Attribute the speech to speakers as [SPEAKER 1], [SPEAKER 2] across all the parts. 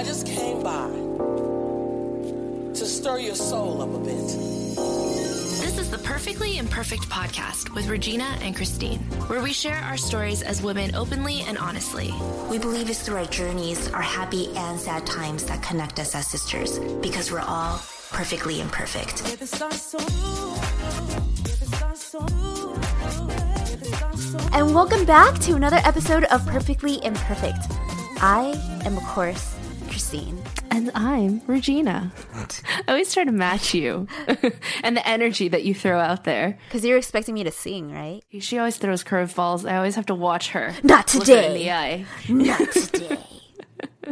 [SPEAKER 1] I just came by to stir your soul up a bit.
[SPEAKER 2] This is the Perfectly Imperfect podcast with Regina and Christine, where we share our stories as women openly and honestly.
[SPEAKER 3] We believe it's through our journeys, our happy and sad times that connect us as sisters because we're all perfectly imperfect.
[SPEAKER 4] And welcome back to another episode of Perfectly Imperfect. I am, of course, Christine.
[SPEAKER 5] And I'm Regina. I always try to match you and the energy that you throw out there.
[SPEAKER 4] Because you're expecting me to sing, right?
[SPEAKER 5] She always throws curveballs. I always have to watch her.
[SPEAKER 4] Not
[SPEAKER 5] Look her in
[SPEAKER 4] today.
[SPEAKER 5] the eye.
[SPEAKER 4] Not today.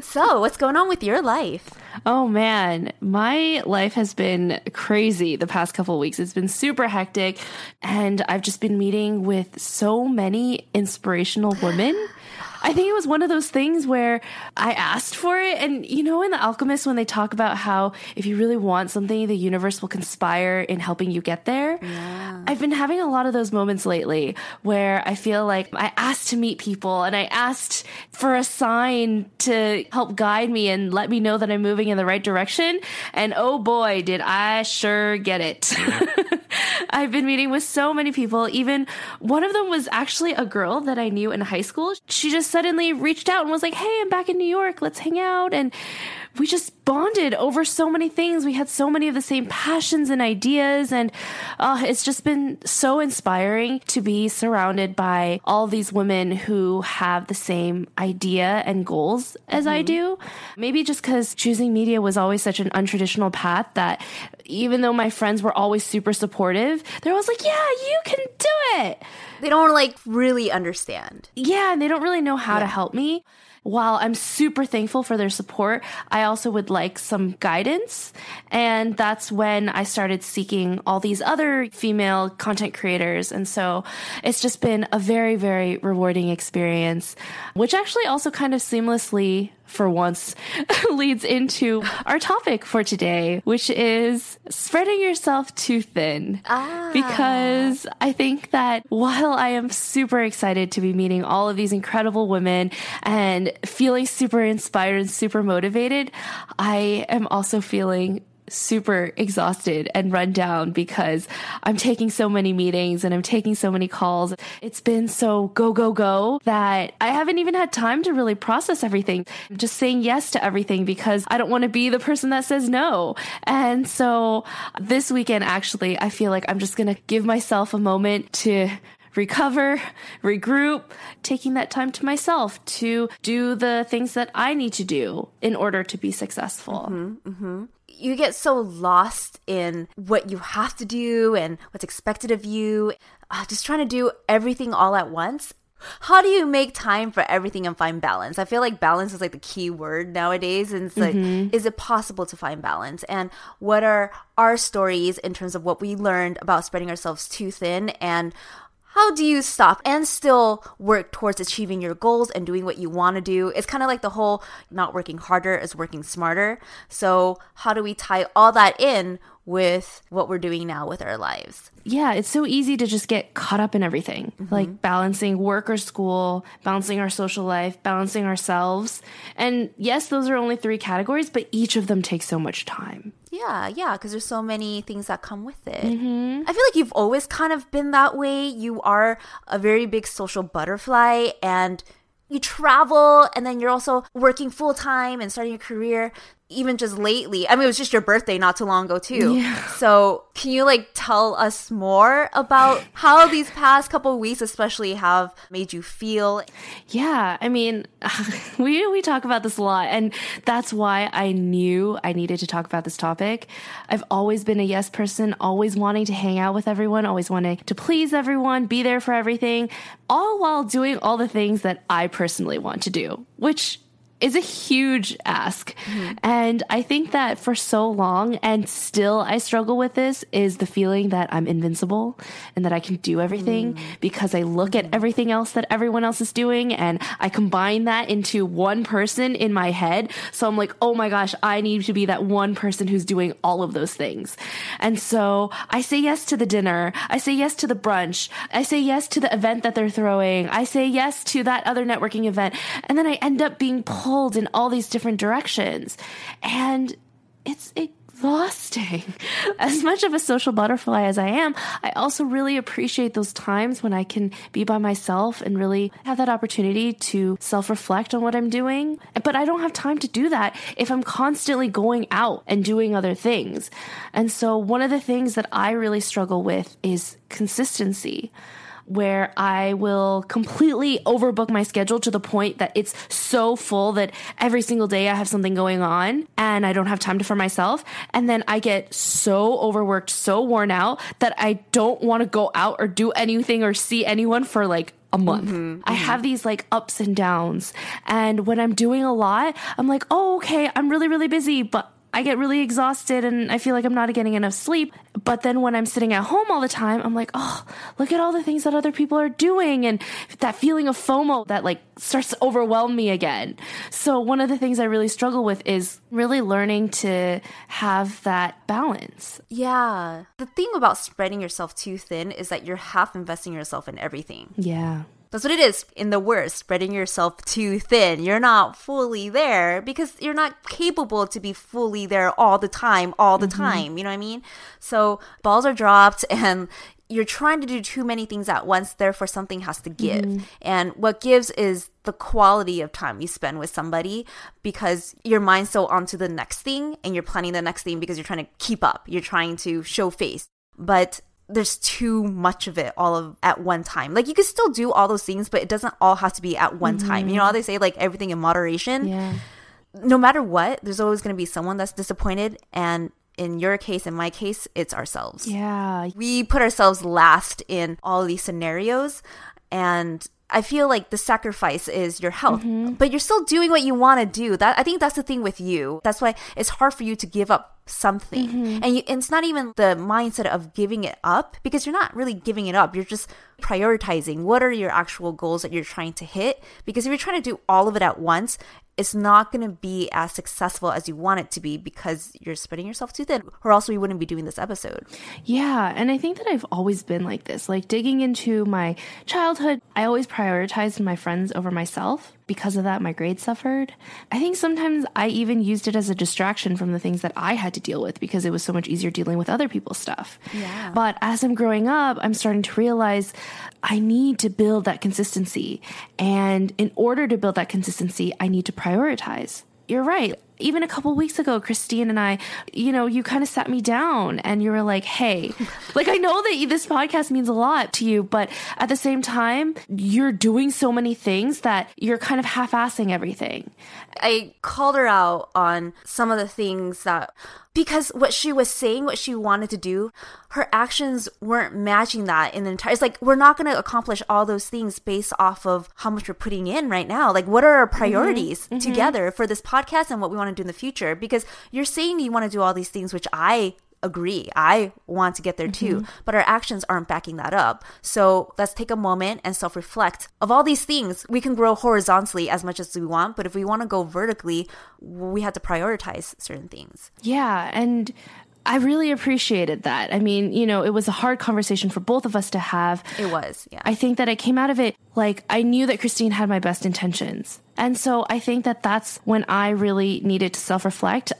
[SPEAKER 4] so, what's going on with your life?
[SPEAKER 5] Oh man, my life has been crazy the past couple of weeks. It's been super hectic, and I've just been meeting with so many inspirational women. I think it was one of those things where I asked for it. And you know, in The Alchemist, when they talk about how if you really want something, the universe will conspire in helping you get there. I've been having a lot of those moments lately where I feel like I asked to meet people and I asked for a sign to help guide me and let me know that I'm moving in the right direction. And oh boy, did I sure get it. I've been meeting with so many people. Even one of them was actually a girl that I knew in high school. She just suddenly reached out and was like, Hey, I'm back in New York. Let's hang out. And we just bonded over so many things. We had so many of the same passions and ideas. And uh, it's just been so inspiring to be surrounded by all these women who have the same idea and goals as I do. Maybe just because choosing media was always such an untraditional path that even though my friends were always super supportive, they're always like, yeah, you can do it.
[SPEAKER 4] They don't like really understand.
[SPEAKER 5] Yeah, and they don't really know how to help me. While I'm super thankful for their support, I also would like some guidance. And that's when I started seeking all these other female content creators. And so it's just been a very, very rewarding experience, which actually also kind of seamlessly for once leads into our topic for today, which is spreading yourself too thin. Ah. Because I think that while I am super excited to be meeting all of these incredible women and feeling super inspired and super motivated, I am also feeling super exhausted and run down because I'm taking so many meetings and I'm taking so many calls. It's been so go, go, go that I haven't even had time to really process everything. I'm just saying yes to everything because I don't want to be the person that says no. And so this weekend, actually, I feel like I'm just going to give myself a moment to recover, regroup, taking that time to myself to do the things that I need to do in order to be successful. Mm-hmm, mm-hmm.
[SPEAKER 4] You get so lost in what you have to do and what's expected of you, uh, just trying to do everything all at once. How do you make time for everything and find balance? I feel like balance is like the key word nowadays. And it's like, mm-hmm. is it possible to find balance? And what are our stories in terms of what we learned about spreading ourselves too thin? And how do you stop and still work towards achieving your goals and doing what you want to do? It's kind of like the whole not working harder is working smarter. So, how do we tie all that in with what we're doing now with our lives?
[SPEAKER 5] yeah, it's so easy to just get caught up in everything, mm-hmm. like balancing work or school, balancing our social life, balancing ourselves. And yes, those are only three categories, but each of them takes so much time.
[SPEAKER 4] Yeah, yeah, because there's so many things that come with it. Mm-hmm. I feel like you've always kind of been that way. You are a very big social butterfly and you travel and then you're also working full time and starting your career even just lately. I mean, it was just your birthday not too long ago, too. So, can you like tell us more about how these past couple of weeks, especially, have made you feel?
[SPEAKER 5] Yeah, I mean, we we talk about this a lot, and that's why I knew I needed to talk about this topic. I've always been a yes person, always wanting to hang out with everyone, always wanting to please everyone, be there for everything, all while doing all the things that I personally want to do, which is a huge ask. Mm-hmm. And I think that for so long, and still I struggle with this, is the feeling that I'm invincible and that I can do everything mm. because I look at mm. everything else that everyone else is doing and I combine that into one person in my head. So I'm like, oh my gosh, I need to be that one person who's doing all of those things. And so I say yes to the dinner. I say yes to the brunch. I say yes to the event that they're throwing. I say yes to that other networking event. And then I end up being pulled pulled in all these different directions. And it's exhausting. As much of a social butterfly as I am, I also really appreciate those times when I can be by myself and really have that opportunity to self reflect on what I'm doing. But I don't have time to do that if I'm constantly going out and doing other things. And so, one of the things that I really struggle with is consistency where I will completely overbook my schedule to the point that it's so full that every single day I have something going on and I don't have time for myself. And then I get so overworked, so worn out that I don't want to go out or do anything or see anyone for like a month. Mm-hmm, I mm-hmm. have these like ups and downs. And when I'm doing a lot, I'm like, oh, okay, I'm really, really busy, but I get really exhausted and I feel like I'm not getting enough sleep. But then when I'm sitting at home all the time, I'm like, oh, look at all the things that other people are doing. And that feeling of FOMO that like starts to overwhelm me again. So one of the things I really struggle with is really learning to have that balance.
[SPEAKER 4] Yeah. The thing about spreading yourself too thin is that you're half investing yourself in everything.
[SPEAKER 5] Yeah.
[SPEAKER 4] That's what it is in the worst, spreading yourself too thin. You're not fully there because you're not capable to be fully there all the time, all the mm-hmm. time. You know what I mean? So balls are dropped and you're trying to do too many things at once, therefore something has to give. Mm-hmm. And what gives is the quality of time you spend with somebody because your mind's so onto the next thing and you're planning the next thing because you're trying to keep up. You're trying to show face. But there's too much of it all of at one time. Like you can still do all those things, but it doesn't all have to be at one mm-hmm. time. You know how they say like everything in moderation.
[SPEAKER 5] Yeah.
[SPEAKER 4] No matter what, there's always going to be someone that's disappointed, and in your case, in my case, it's ourselves.
[SPEAKER 5] Yeah.
[SPEAKER 4] We put ourselves last in all these scenarios, and I feel like the sacrifice is your health, mm-hmm. but you're still doing what you want to do. That I think that's the thing with you. That's why it's hard for you to give up something. Mm-hmm. And, you, and it's not even the mindset of giving it up because you're not really giving it up. You're just prioritizing what are your actual goals that you're trying to hit because if you're trying to do all of it at once, it's not going to be as successful as you want it to be because you're spreading yourself too thin, or else we wouldn't be doing this episode.
[SPEAKER 5] Yeah. And I think that I've always been like this. Like digging into my childhood, I always prioritized my friends over myself because of that, my grades suffered. I think sometimes I even used it as a distraction from the things that I had to deal with because it was so much easier dealing with other people's stuff.
[SPEAKER 4] Yeah.
[SPEAKER 5] But as I'm growing up, I'm starting to realize I need to build that consistency. And in order to build that consistency, I need to prioritize. You're right even a couple weeks ago, Christine and I, you know, you kind of sat me down and you were like, hey, like I know that this podcast means a lot to you, but at the same time, you're doing so many things that you're kind of half assing everything.
[SPEAKER 4] I called her out on some of the things that because what she was saying, what she wanted to do, her actions weren't matching that in the entire. It's like we're not going to accomplish all those things based off of how much we're putting in right now. Like, what are our mm-hmm. priorities mm-hmm. together for this podcast and what we want to do in the future? Because you're saying you want to do all these things, which I agree. I want to get there too, mm-hmm. but our actions aren't backing that up. So let's take a moment and self reflect. Of all these things, we can grow horizontally as much as we want, but if we want to go vertically, we have to prioritize certain things.
[SPEAKER 5] Yeah. And I really appreciated that. I mean, you know, it was a hard conversation for both of us to have.
[SPEAKER 4] It was, yeah.
[SPEAKER 5] I think that I came out of it like I knew that Christine had my best intentions. And so I think that that's when I really needed to self reflect.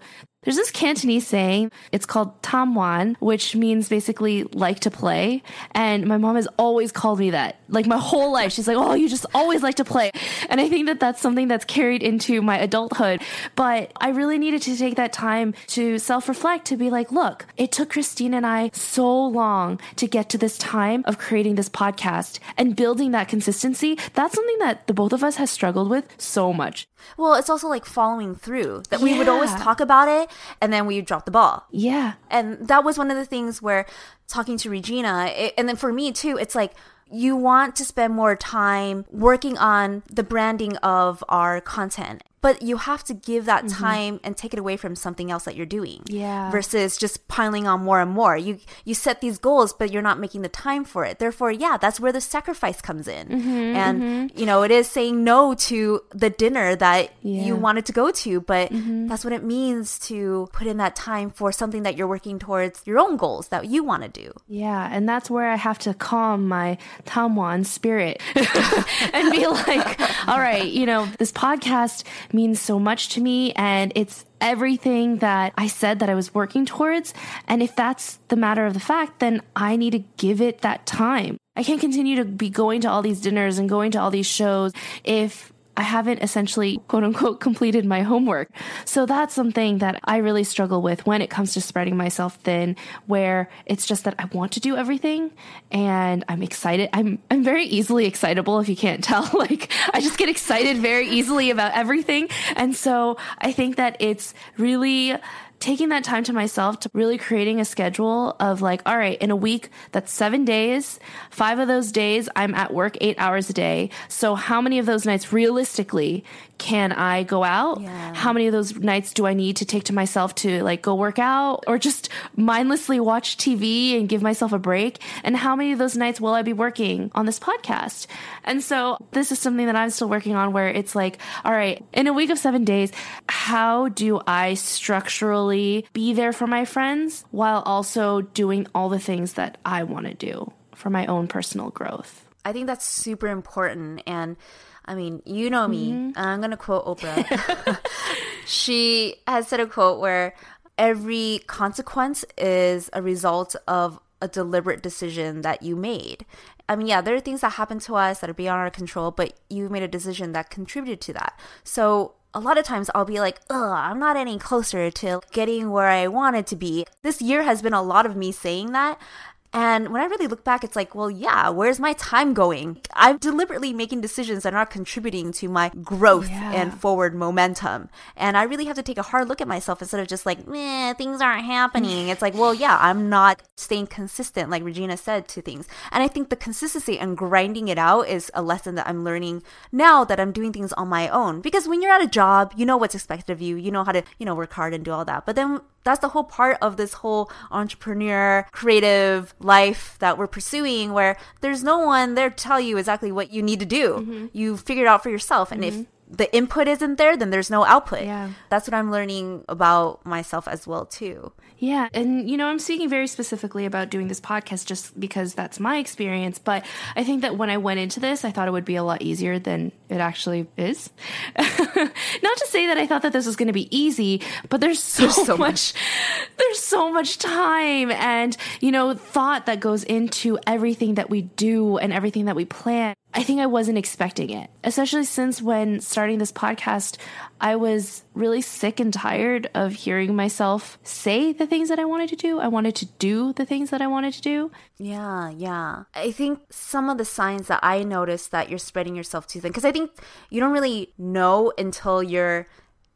[SPEAKER 5] There's this Cantonese saying, it's called Tam Wan, which means basically like to play. And my mom has always called me that. Like my whole life, she's like, oh, you just always like to play. And I think that that's something that's carried into my adulthood. But I really needed to take that time to self reflect, to be like, look, it took Christine and I so long to get to this time of creating this podcast and building that consistency. That's something that the both of us has struggled with so much.
[SPEAKER 4] Well, it's also like following through that yeah. we would always talk about it and then we drop the ball.
[SPEAKER 5] Yeah.
[SPEAKER 4] And that was one of the things where talking to Regina, it, and then for me too, it's like, you want to spend more time working on the branding of our content but you have to give that mm-hmm. time and take it away from something else that you're doing
[SPEAKER 5] yeah
[SPEAKER 4] versus just piling on more and more you you set these goals but you're not making the time for it therefore yeah that's where the sacrifice comes in mm-hmm, and mm-hmm. you know it is saying no to the dinner that yeah. you wanted to go to but mm-hmm. that's what it means to put in that time for something that you're working towards your own goals that you want to do
[SPEAKER 5] yeah and that's where i have to calm my tamwan spirit and be like all right you know this podcast means so much to me and it's everything that I said that I was working towards. And if that's the matter of the fact, then I need to give it that time. I can't continue to be going to all these dinners and going to all these shows if I haven't essentially quote unquote completed my homework. So that's something that I really struggle with when it comes to spreading myself thin, where it's just that I want to do everything and I'm excited. I'm, I'm very easily excitable if you can't tell. like I just get excited very easily about everything. And so I think that it's really taking that time to myself to really creating a schedule of like, all right, in a week, that's seven days. Five of those days, I'm at work eight hours a day. So, how many of those nights realistically can I go out?
[SPEAKER 4] Yeah.
[SPEAKER 5] How many of those nights do I need to take to myself to like go work out or just mindlessly watch TV and give myself a break? And how many of those nights will I be working on this podcast? And so this is something that I'm still working on where it's like, all right, in a week of seven days, how do I structurally be there for my friends while also doing all the things that I want to do for my own personal growth?
[SPEAKER 4] I think that's super important. And I mean, you know me.
[SPEAKER 5] Mm-hmm.
[SPEAKER 4] I'm going to quote Oprah. she has said a quote where every consequence is a result of a deliberate decision that you made. I mean, yeah, there are things that happen to us that are beyond our control, but you made a decision that contributed to that. So a lot of times I'll be like, ugh, I'm not any closer to getting where I wanted to be. This year has been a lot of me saying that. And when I really look back, it's like, well, yeah, where's my time going? I'm deliberately making decisions that are not contributing to my growth
[SPEAKER 5] Yeah.
[SPEAKER 4] and forward momentum. And I really have to take a hard look at myself instead of just like, meh, things aren't happening. it's like, well, yeah, I'm not staying consistent, like Regina said, to things. And I think the consistency and grinding it out is a lesson that I'm learning now that I'm doing things on my own. Because when you're at a job, you know what's expected of you, you know how to, you know, work hard and do all that. But then that's the whole part of this whole entrepreneur creative life that we're pursuing where there's no one there to tell you exactly what you need to do. Mm-hmm. You figure it out for yourself. And if mm-hmm. the input isn't there then there's no output.
[SPEAKER 5] Yeah.
[SPEAKER 4] that's what i'm learning about myself as well too
[SPEAKER 5] Yeah. And, you know, I'm speaking very specifically about doing this podcast just because that's my experience. But I think that when I went into this, I thought it would be a lot easier than it actually is. Not to say that I thought that this was going to be easy, but there's so,
[SPEAKER 4] There's so
[SPEAKER 5] much, there's so much time and, you know, thought that goes into everything that we do and everything that we plan. I think I wasn't expecting it, especially since when starting this podcast, I was really sick and tired of hearing myself say the things that I wanted to do. I wanted to do the things that I wanted to do.
[SPEAKER 4] Yeah, yeah. I think some of the signs that I noticed that you're spreading yourself too thin, because I think you don't really know until you're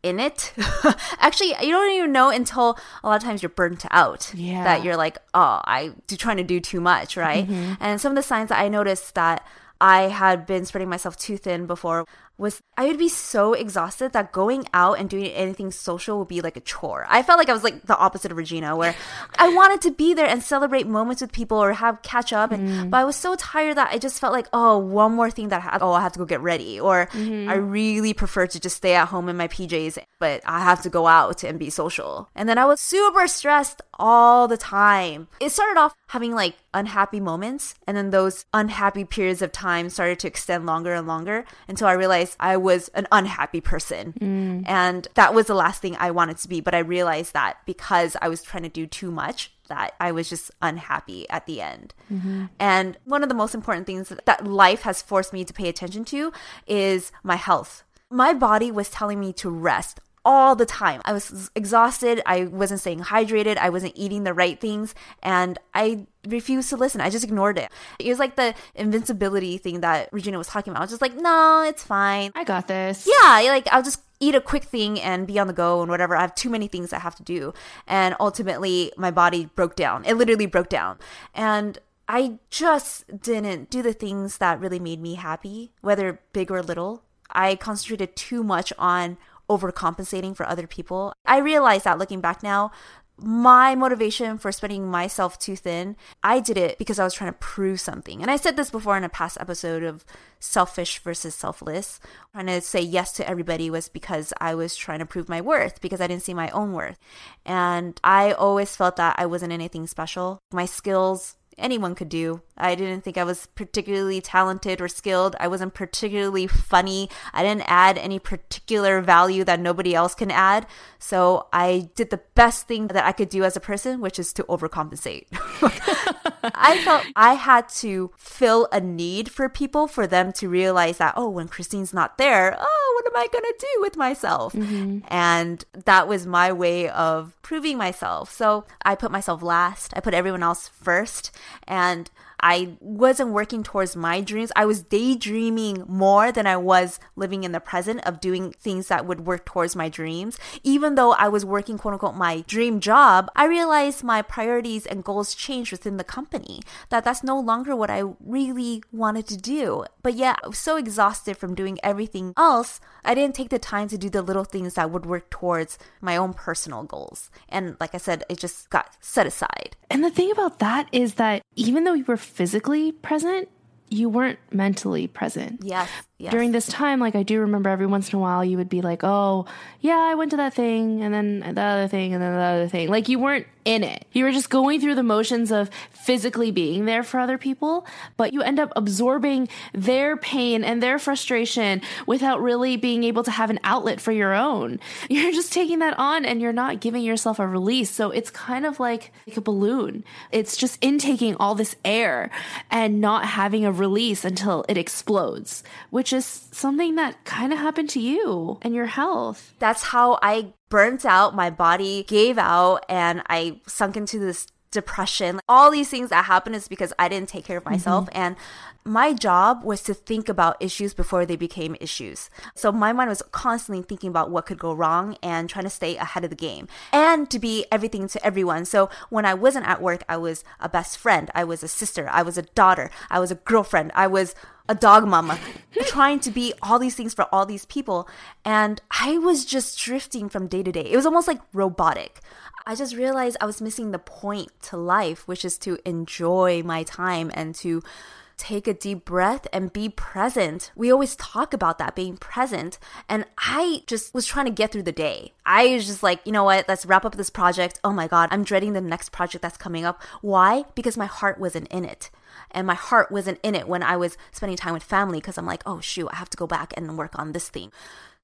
[SPEAKER 4] in it. Actually, you don't even know until a lot of times you're burnt out.
[SPEAKER 5] Yeah.
[SPEAKER 4] That you're like, oh, I do trying to do too much, right? Mm-hmm. And some of the signs that I noticed that I had been spreading myself too thin before was I would be so exhausted that going out and doing anything social would be like a chore. I felt like I was like the opposite of Regina, where I wanted to be there and celebrate moments with people or have catch up, and mm-hmm. but I was so tired that I just felt like oh, one more thing that I had, oh I have to go get ready, or mm-hmm. I really prefer to just stay at home in my PJs, but I have to go out and be social, and then I was super stressed all the time. It started off having like unhappy moments, and then those unhappy periods of time started to extend longer and longer until I realized I was an unhappy person. Mm. And that was the last thing I wanted to be. But I realized that because I was trying to do too much, that I was just unhappy at the end. Mm-hmm. And one of the most important things that life has forced me to pay attention to is my health. My body was telling me to rest all the time. I was exhausted. I wasn't staying hydrated. I wasn't eating the right things. And I refused to listen. I just ignored it. It was like the invincibility thing that Regina was talking about. I was just like, no, it's fine.
[SPEAKER 5] I got this.
[SPEAKER 4] Yeah, like I'll just eat a quick thing and be on the go and whatever. I have too many things I have to do. And ultimately, my body broke down. It literally broke down. And I just didn't do the things that really made me happy, whether big or little. I concentrated too much on overcompensating for other people. I realize that looking back now, my motivation for spreading myself too thin, I did it because I was trying to prove something. And I said this before in a past episode of selfish versus selfless. Trying to say yes to everybody was because I was trying to prove my worth because I didn't see my own worth. And I always felt that I wasn't anything special. My skills anyone could do. I didn't think I was particularly talented or skilled. I wasn't particularly funny. I didn't add any particular value that nobody else can add. So I did the best thing that I could do as a person, which is to overcompensate. I felt I had to fill a need for people for them to realize that, oh, when Christine's not there, oh, what am I going to do with myself? Mm-hmm. And that was my way of proving myself. So I put myself last, I put everyone else first. And I wasn't working towards my dreams. I was daydreaming more than I was living in the present of doing things that would work towards my dreams. Even though I was working, quote unquote, my dream job, I realized my priorities and goals changed within the company. That that's no longer what I really wanted to do. But yeah, I was so exhausted from doing everything else, I didn't take the time to do the little things that would work towards my own personal goals. And like I said, it just got set aside.
[SPEAKER 5] And the thing about that is that even though you were physically present, you weren't mentally present.
[SPEAKER 4] Yes. Yes.
[SPEAKER 5] During this time, like I do remember every once in a while you would be like, oh, yeah, I went to that thing and then the other thing and then the other thing. Like you weren't in it. You were just going through the motions of physically being there for other people, but you end up absorbing their pain and their frustration without really being able to have an outlet for your own. You're just taking that on and you're not giving yourself a release. So it's kind of like, like a balloon. It's just intaking all this air and not having a release until it explodes, which is something that kind of happened to you and your health.
[SPEAKER 4] That's how I burnt out. My body gave out and I sunk into this depression. All these things that happened is because I didn't take care of myself. Mm-hmm. And my job was to think about issues before they became issues. So my mind was constantly thinking about what could go wrong and trying to stay ahead of the game and to be everything to everyone. So when I wasn't at work, I was a best friend, I was a sister, I was a daughter, I was a girlfriend, I was a dog mama, trying to be all these things for all these people. And I was just drifting from day to day. It was almost like robotic. I just realized I was missing the point to life, which is to enjoy my time and to take a deep breath and be present. We always talk about that being present. And I just was trying to get through the day. I was just like, you know what, let's wrap up this project. Oh my God, I'm dreading the next project that's coming up. Why? Because my heart wasn't in it. And my heart wasn't in it when I was spending time with family because I'm like, oh shoot, I have to go back and work on this thing.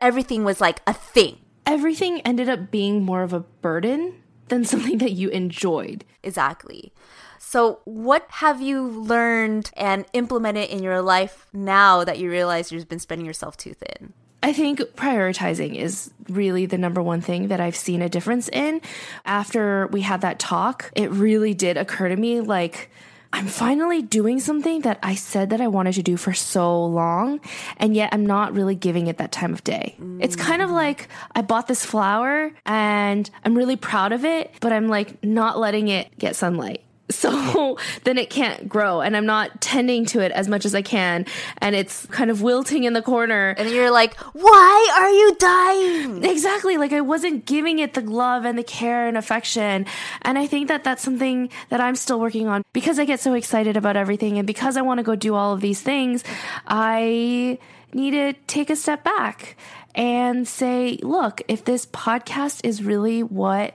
[SPEAKER 4] Everything was like a thing.
[SPEAKER 5] Everything ended up being more of a burden than something that you enjoyed.
[SPEAKER 4] Exactly. So, what have you learned and implemented in your life now that you realize you've been spending yourself too thin?
[SPEAKER 5] I think prioritizing is really the number one thing that I've seen a difference in. After we had that talk, it really did occur to me like, I'm finally doing something that I said that I wanted to do for so long, and yet I'm not really giving it that time of day. Mm. It's kind of like I bought this flower and I'm really proud of it, but I'm like not letting it get sunlight. So then it can't grow and I'm not tending to it as much as I can and it's kind of wilting in the corner.
[SPEAKER 4] And you're like, why are you dying?
[SPEAKER 5] Exactly. Like I wasn't giving it the love and the care and affection. And I think that that's something that I'm still working on because I get so excited about everything and because I want to go do all of these things. I need to take a step back and say, look, if this podcast is really what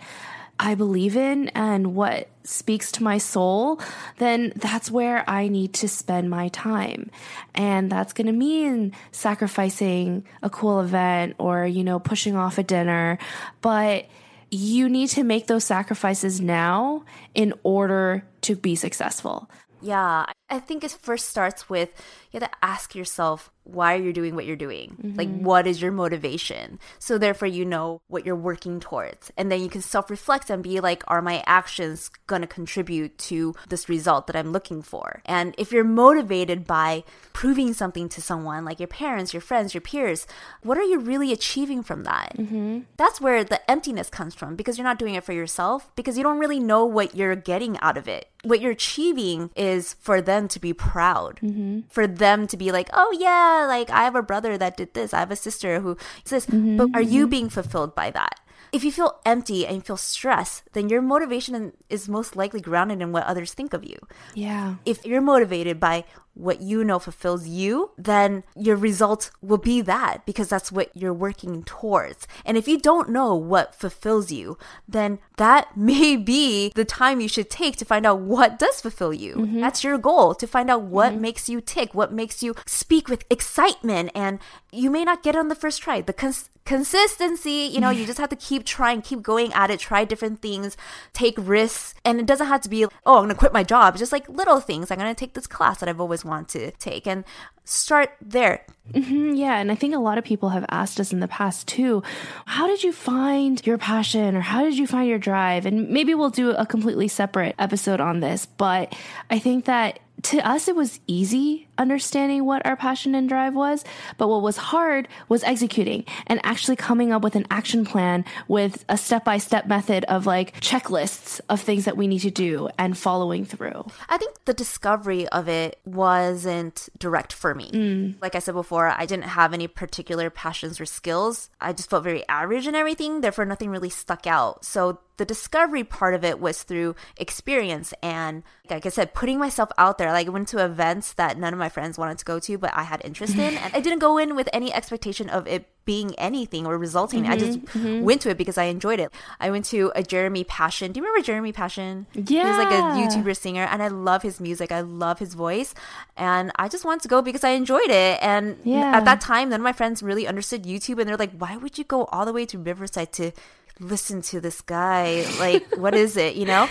[SPEAKER 5] I believe in and what speaks to my soul, then that's where I need to spend my time. And that's going to mean sacrificing a cool event or, you know, pushing off a dinner. But you need to make those sacrifices now in order to be successful.
[SPEAKER 4] Yeah, I think it first starts with you have to ask yourself why are you're doing what you're doing. Mm-hmm. Like, what is your motivation? So, therefore, you know what you're working towards. And then you can self reflect and be like, are my actions going to contribute to this result that I'm looking for? And if you're motivated by proving something to someone, like your parents, your friends, your peers, what are you really achieving from that? Mm-hmm. That's where the emptiness comes from because you're not doing it for yourself, because you don't really know what you're getting out of it. What you're achieving is for them to be proud, mm-hmm. for them to be like, oh, yeah like I have a brother that did this, I have a sister who says, mm-hmm, but are you mm-hmm. being fulfilled by that? If you feel empty and you feel stress, then your motivation is most likely grounded in what others think of you.
[SPEAKER 5] Yeah.
[SPEAKER 4] If you're motivated by what you know fulfills you, then your result will be that because that's what you're working towards. And if you don't know what fulfills you, then that may be the time you should take to find out what does fulfill you. Mm-hmm. That's your goal to find out what mm-hmm. makes you tick, what makes you speak with excitement. And you may not get it on the first try. The cons- consistency, you know, you just have to keep trying, keep going at it, try different things, take risks. And it doesn't have to be, oh, I'm going to quit my job. It's just like little things. I'm going to take this class that I've always wanted to take. And start there.
[SPEAKER 5] Mm-hmm, yeah. And I think a lot of people have asked us in the past too, how did you find your passion or how did you find your drive? And maybe we'll do a completely separate episode on this. But I think that to us, it was easy understanding what our passion and drive was. But what was hard was executing and actually coming up with an action plan with a step by step method of like checklists of things that we need to do and following through.
[SPEAKER 4] I think the discovery of it wasn't direct for me. Mm. Like I said before, I didn't have any particular passions or skills. I just felt very average in everything. Therefore, nothing really stuck out. So the discovery part of it was through experience and like I said, putting myself out there. Like I went to events that none of my friends wanted to go to, but I had interest in. And I didn't go in with any expectation of it being anything or resulting. Mm-hmm, I just mm-hmm. went to it because I enjoyed it. I went to a Jeremy Passion. Do you remember Jeremy Passion?
[SPEAKER 5] Yeah.
[SPEAKER 4] He's like a YouTuber singer and I love his music. I love his voice. And I just wanted to go because I enjoyed it. And yeah. at that time, none of my friends really understood YouTube and they're like, why would you go all the way to Riverside to listen to this guy? Like, what is it? You know?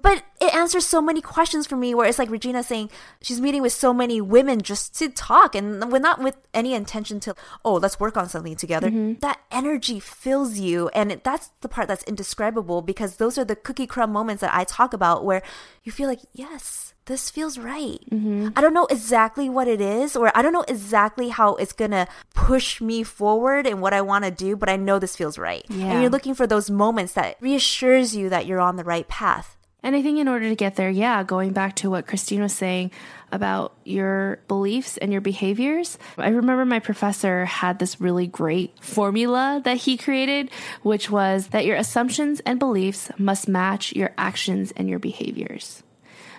[SPEAKER 4] but it answers so many questions for me where it's like regina saying she's meeting with so many women just to talk and we're not with any intention to oh let's work on something together mm-hmm. that energy fills you and that's the part that's indescribable because those are the cookie crumb moments that i talk about where you feel like yes this feels right. Mm-hmm. I don't know exactly what it is, or I don't know exactly how it's gonna push me forward and what I wanna do, but I know this feels right. Yeah. And you're looking for those moments that reassures you that you're on the right path.
[SPEAKER 5] And I think in order to get there, yeah, going back to what Christine was saying about your beliefs and your behaviors, I remember my professor had this really great formula that he created, which was that your assumptions and beliefs must match your actions and your behaviors.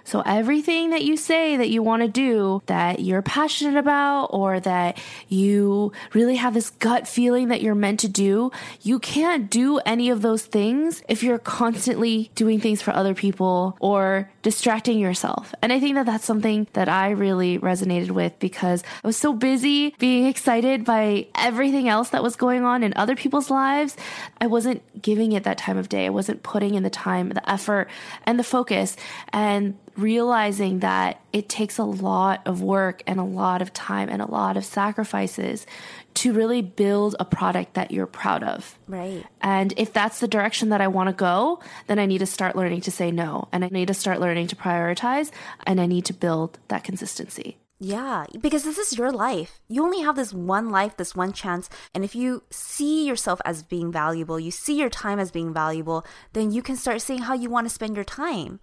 [SPEAKER 5] So everything that you say that you want to do, that you're passionate about, or that you really have this gut feeling that you're meant to do, you can't do any of those things if you're constantly doing things for other people or distracting yourself. And I think that that's something that I really resonated with because I was so busy being excited by everything else that was going on in other people's lives. I wasn't giving it that time of day. I wasn't putting in the time, the effort, and the focus. And realizing that it takes a lot of work and a lot of time and a lot of sacrifices to really build a product that you're proud of.
[SPEAKER 4] Right.
[SPEAKER 5] And if that's the direction that I want to go, then I need to start learning to say no and I need to start learning to prioritize and I need to build that consistency.
[SPEAKER 4] Yeah, because this is your life. You only have this one life, this one chance. And if you see yourself as being valuable, you see your time as being valuable, then you can start seeing how you want to spend your time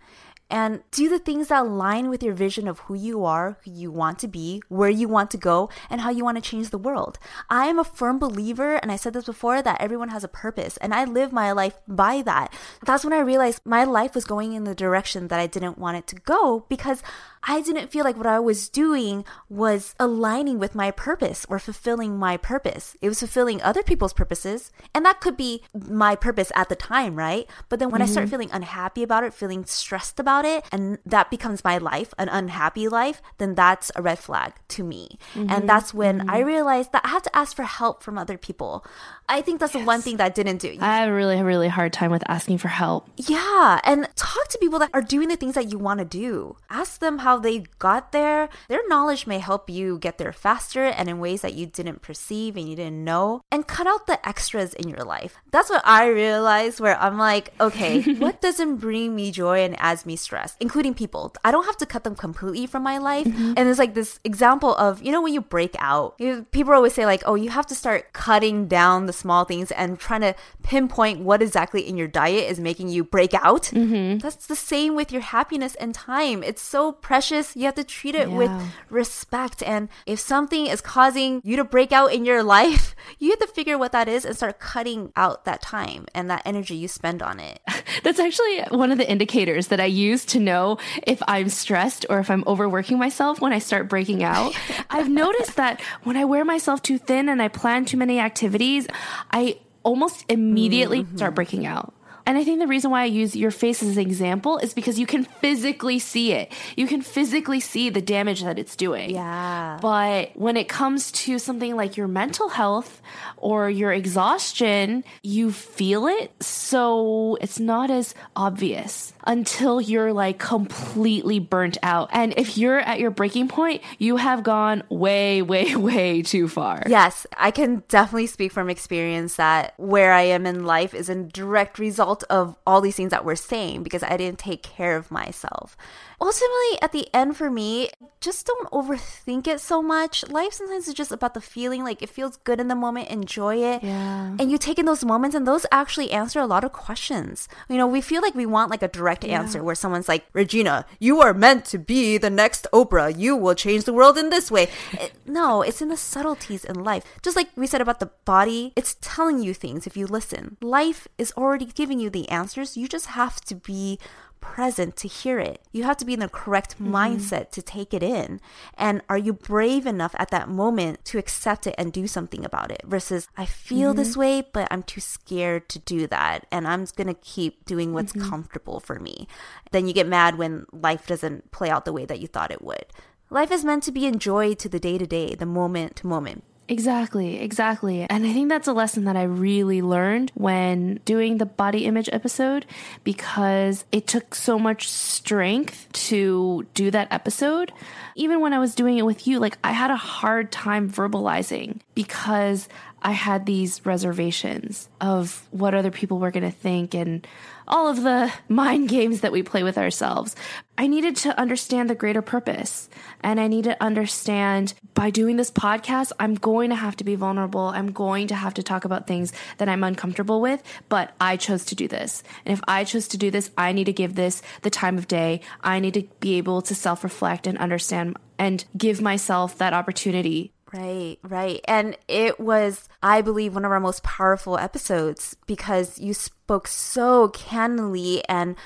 [SPEAKER 4] and do the things that align with your vision of who you are, who you want to be, where you want to go, and how you want to change the world. I am a firm believer, and I said this before, that everyone has a purpose, and I live my life by that. That's when I realized my life was going in the direction that I didn't want it to go because I didn't feel like what I was doing was aligning with my purpose or fulfilling my purpose. It was fulfilling other people's purposes. And that could be my purpose at the time, right? But then when mm-hmm. I start mm-hmm. feeling unhappy about it, feeling stressed about it, and that becomes my life, an unhappy life, then that's a red flag to me. Mm-hmm. And that's when mm-hmm. I realized that I have to ask for help from other people. I think that's yes. the one thing that I didn't do.
[SPEAKER 5] I have a really, really hard time with asking for help.
[SPEAKER 4] Yeah. And talk to people that are doing the things that you want to do. Ask them how they got there. Their knowledge may help you get there faster and in ways that you didn't perceive and you didn't know. And cut out the extras in your life. That's what I realized where I'm like, okay, what doesn't bring me joy and adds me stress, including people. I don't have to cut them completely from my life. Mm-hmm. And it's like this example of, you know, when you break out, you, people always say, like, oh, you have to start cutting down the small things and trying to pinpoint what exactly in your diet is making you break out. Mm-hmm. That's the same with your happiness and time. It's so precious precious. You have to treat it with respect. And if something is causing you to break out in your life, you have to figure what that is and start cutting out that time and that energy you spend on it.
[SPEAKER 5] That's actually one of the indicators that I use to know if I'm stressed or if I'm overworking myself when I start breaking out. I've noticed that when I wear myself too thin and I plan too many activities, I almost immediately mm-hmm. start breaking out. And I think the reason why I use your face as an example is because you can physically see it. You can physically see the damage that it's doing.
[SPEAKER 4] Yeah.
[SPEAKER 5] But when it comes to something like your mental health or your exhaustion, you feel it. So it's not as obvious until you're like completely burnt out. And if you're at your breaking point, you have gone way, way, way too far.
[SPEAKER 4] Yes, I can definitely speak from experience that where I am in life is a direct result of all these things that we're saying because I didn't take care of myself. Ultimately, at the end for me, just don't overthink it so much. Life sometimes is just about the feeling like it feels good in the moment, enjoy it.
[SPEAKER 5] Yeah.
[SPEAKER 4] And you take in those moments, and those actually answer a lot of questions. You know, we feel like we want like a direct answer where someone's like, Regina, you are meant to be the next Oprah. You will change the world in this way. It- no, it's in the subtleties in life. Just like we said about the body, it's telling you things if you listen. Life is already giving you the answers. You just have to be present to hear it. You have to be in the correct mm-hmm. mindset to take it in. And are you brave enough at that moment to accept it and do something about it versus I feel this mm-hmm. way, but I'm too scared to do that. And I'm going to keep doing what's mm-hmm. comfortable for me. Then you get mad when life doesn't play out the way that you thought it would. Life is meant to be enjoyed to the day to day, the moment to moment.
[SPEAKER 5] Exactly, exactly. And I think that's a lesson that I really learned when doing the body image episode because it took so much strength to do that episode. Even when I was doing it with you, like I had a hard time verbalizing because I had these reservations of what other people were going to think and all of the mind games that we play with ourselves. I needed to understand the greater purpose. And I need to understand by doing this podcast, I'm going to have to be vulnerable. I'm going to have to talk about things that I'm uncomfortable with, but I chose to do this. And if I chose to do this, I need to give this the time of day. I need to be able to self reflect and understand and give myself that opportunity
[SPEAKER 4] Right, right. And it was, I believe, one of our most powerful episodes because you spoke so candidly and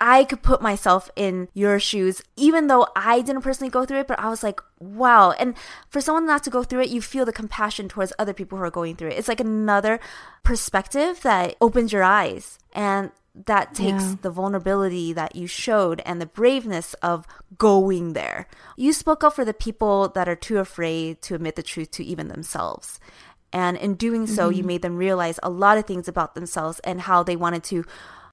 [SPEAKER 4] I could put myself in your shoes, even though I didn't personally go through it, but I was like, wow. And for someone not to go through it, you feel the compassion towards other people who are going through it. It's like another perspective that opens your eyes. And that takes
[SPEAKER 5] Yeah.
[SPEAKER 4] the vulnerability that you showed and the braveness of going there. You spoke up for the people that are too afraid to admit the truth to even themselves. And in doing so, you mm-hmm. made them realize a lot of things about themselves and how they wanted to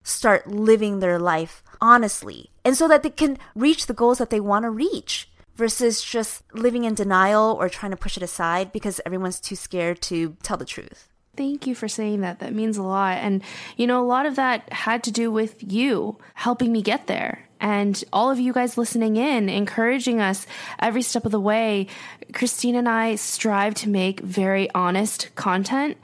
[SPEAKER 4] start living their life honestly. And so that they can reach the goals that they want to reach versus just living in denial or trying to push it aside because everyone's too scared to tell the truth.
[SPEAKER 5] Thank you for saying that. That means a lot. And, you know, a lot of that had to do with you helping me get there. And all of you guys listening in, encouraging us every step of the way. Christine and I strive to make very honest content.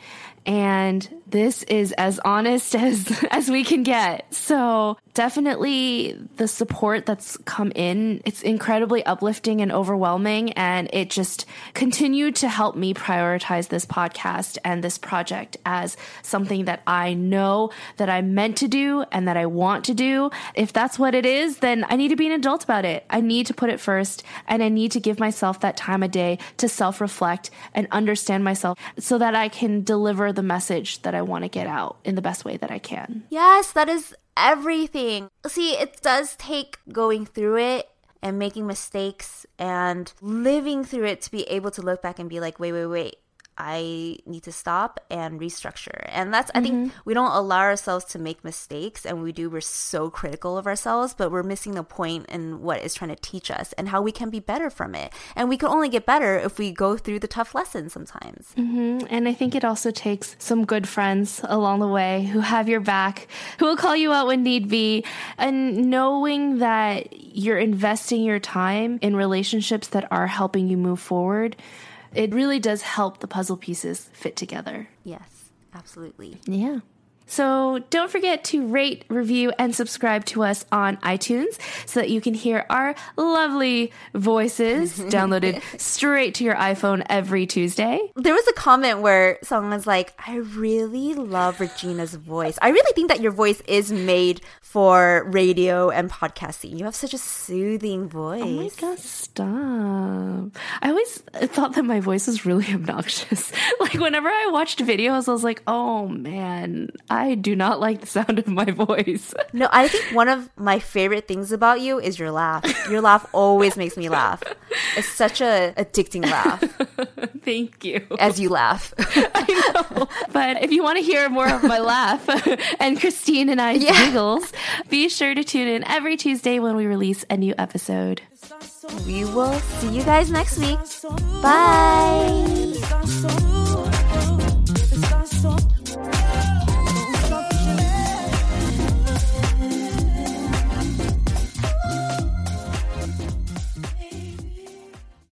[SPEAKER 5] And this is as honest as, as we can get. So definitely the support that's come in, it's incredibly uplifting and overwhelming. And it just continued to help me prioritize this podcast and this project as something that I know that I'm meant to do and that I want to do. If that's what it is, then I need to be an adult about it. I need to put it first and I need to give myself that time a day to self reflect and understand myself so that I can deliver the message that I want to get out in the best way that I can.
[SPEAKER 4] Yes, that is everything. See, it does take going through it and making mistakes and living through it to be able to look back and be like, wait, wait, wait. I need to stop and restructure. And that's, I think mm-hmm. we don't allow ourselves to make mistakes. And we do, we're so critical of ourselves, but we're missing the point in what it's trying to teach us and how we can be better from it. And we can only get better if we go through the tough lessons sometimes. Mm-hmm.
[SPEAKER 5] And I think it also takes some good friends along the way who have your back, who will call you out when need be, and knowing that you're investing your time in relationships that are helping you move forward. It really does help the puzzle pieces fit together.
[SPEAKER 4] Yes, absolutely.
[SPEAKER 5] Yeah. So don't forget to rate, review, and subscribe to us on iTunes so that you can hear our lovely voices downloaded straight to your iPhone every Tuesday.
[SPEAKER 4] There was a comment where someone was like, I really love Regina's voice. I really think that your voice is made for radio and podcasting. You have such a soothing voice.
[SPEAKER 5] Oh my god, stop. I always thought that my voice was really obnoxious. like whenever I watched videos, I was like, oh man, I do not like the sound of my voice.
[SPEAKER 4] No, I think one of my favorite things about you is your laugh. Your laugh always makes me laugh. It's such a addicting laugh
[SPEAKER 5] Thank you.
[SPEAKER 4] as you laugh.
[SPEAKER 5] I know. But if you want to hear more of my laugh and Christine and I's
[SPEAKER 4] Yeah.
[SPEAKER 5] giggles, be sure to tune in every Tuesday when we release a new episode.
[SPEAKER 4] we will see you guys next week. Bye.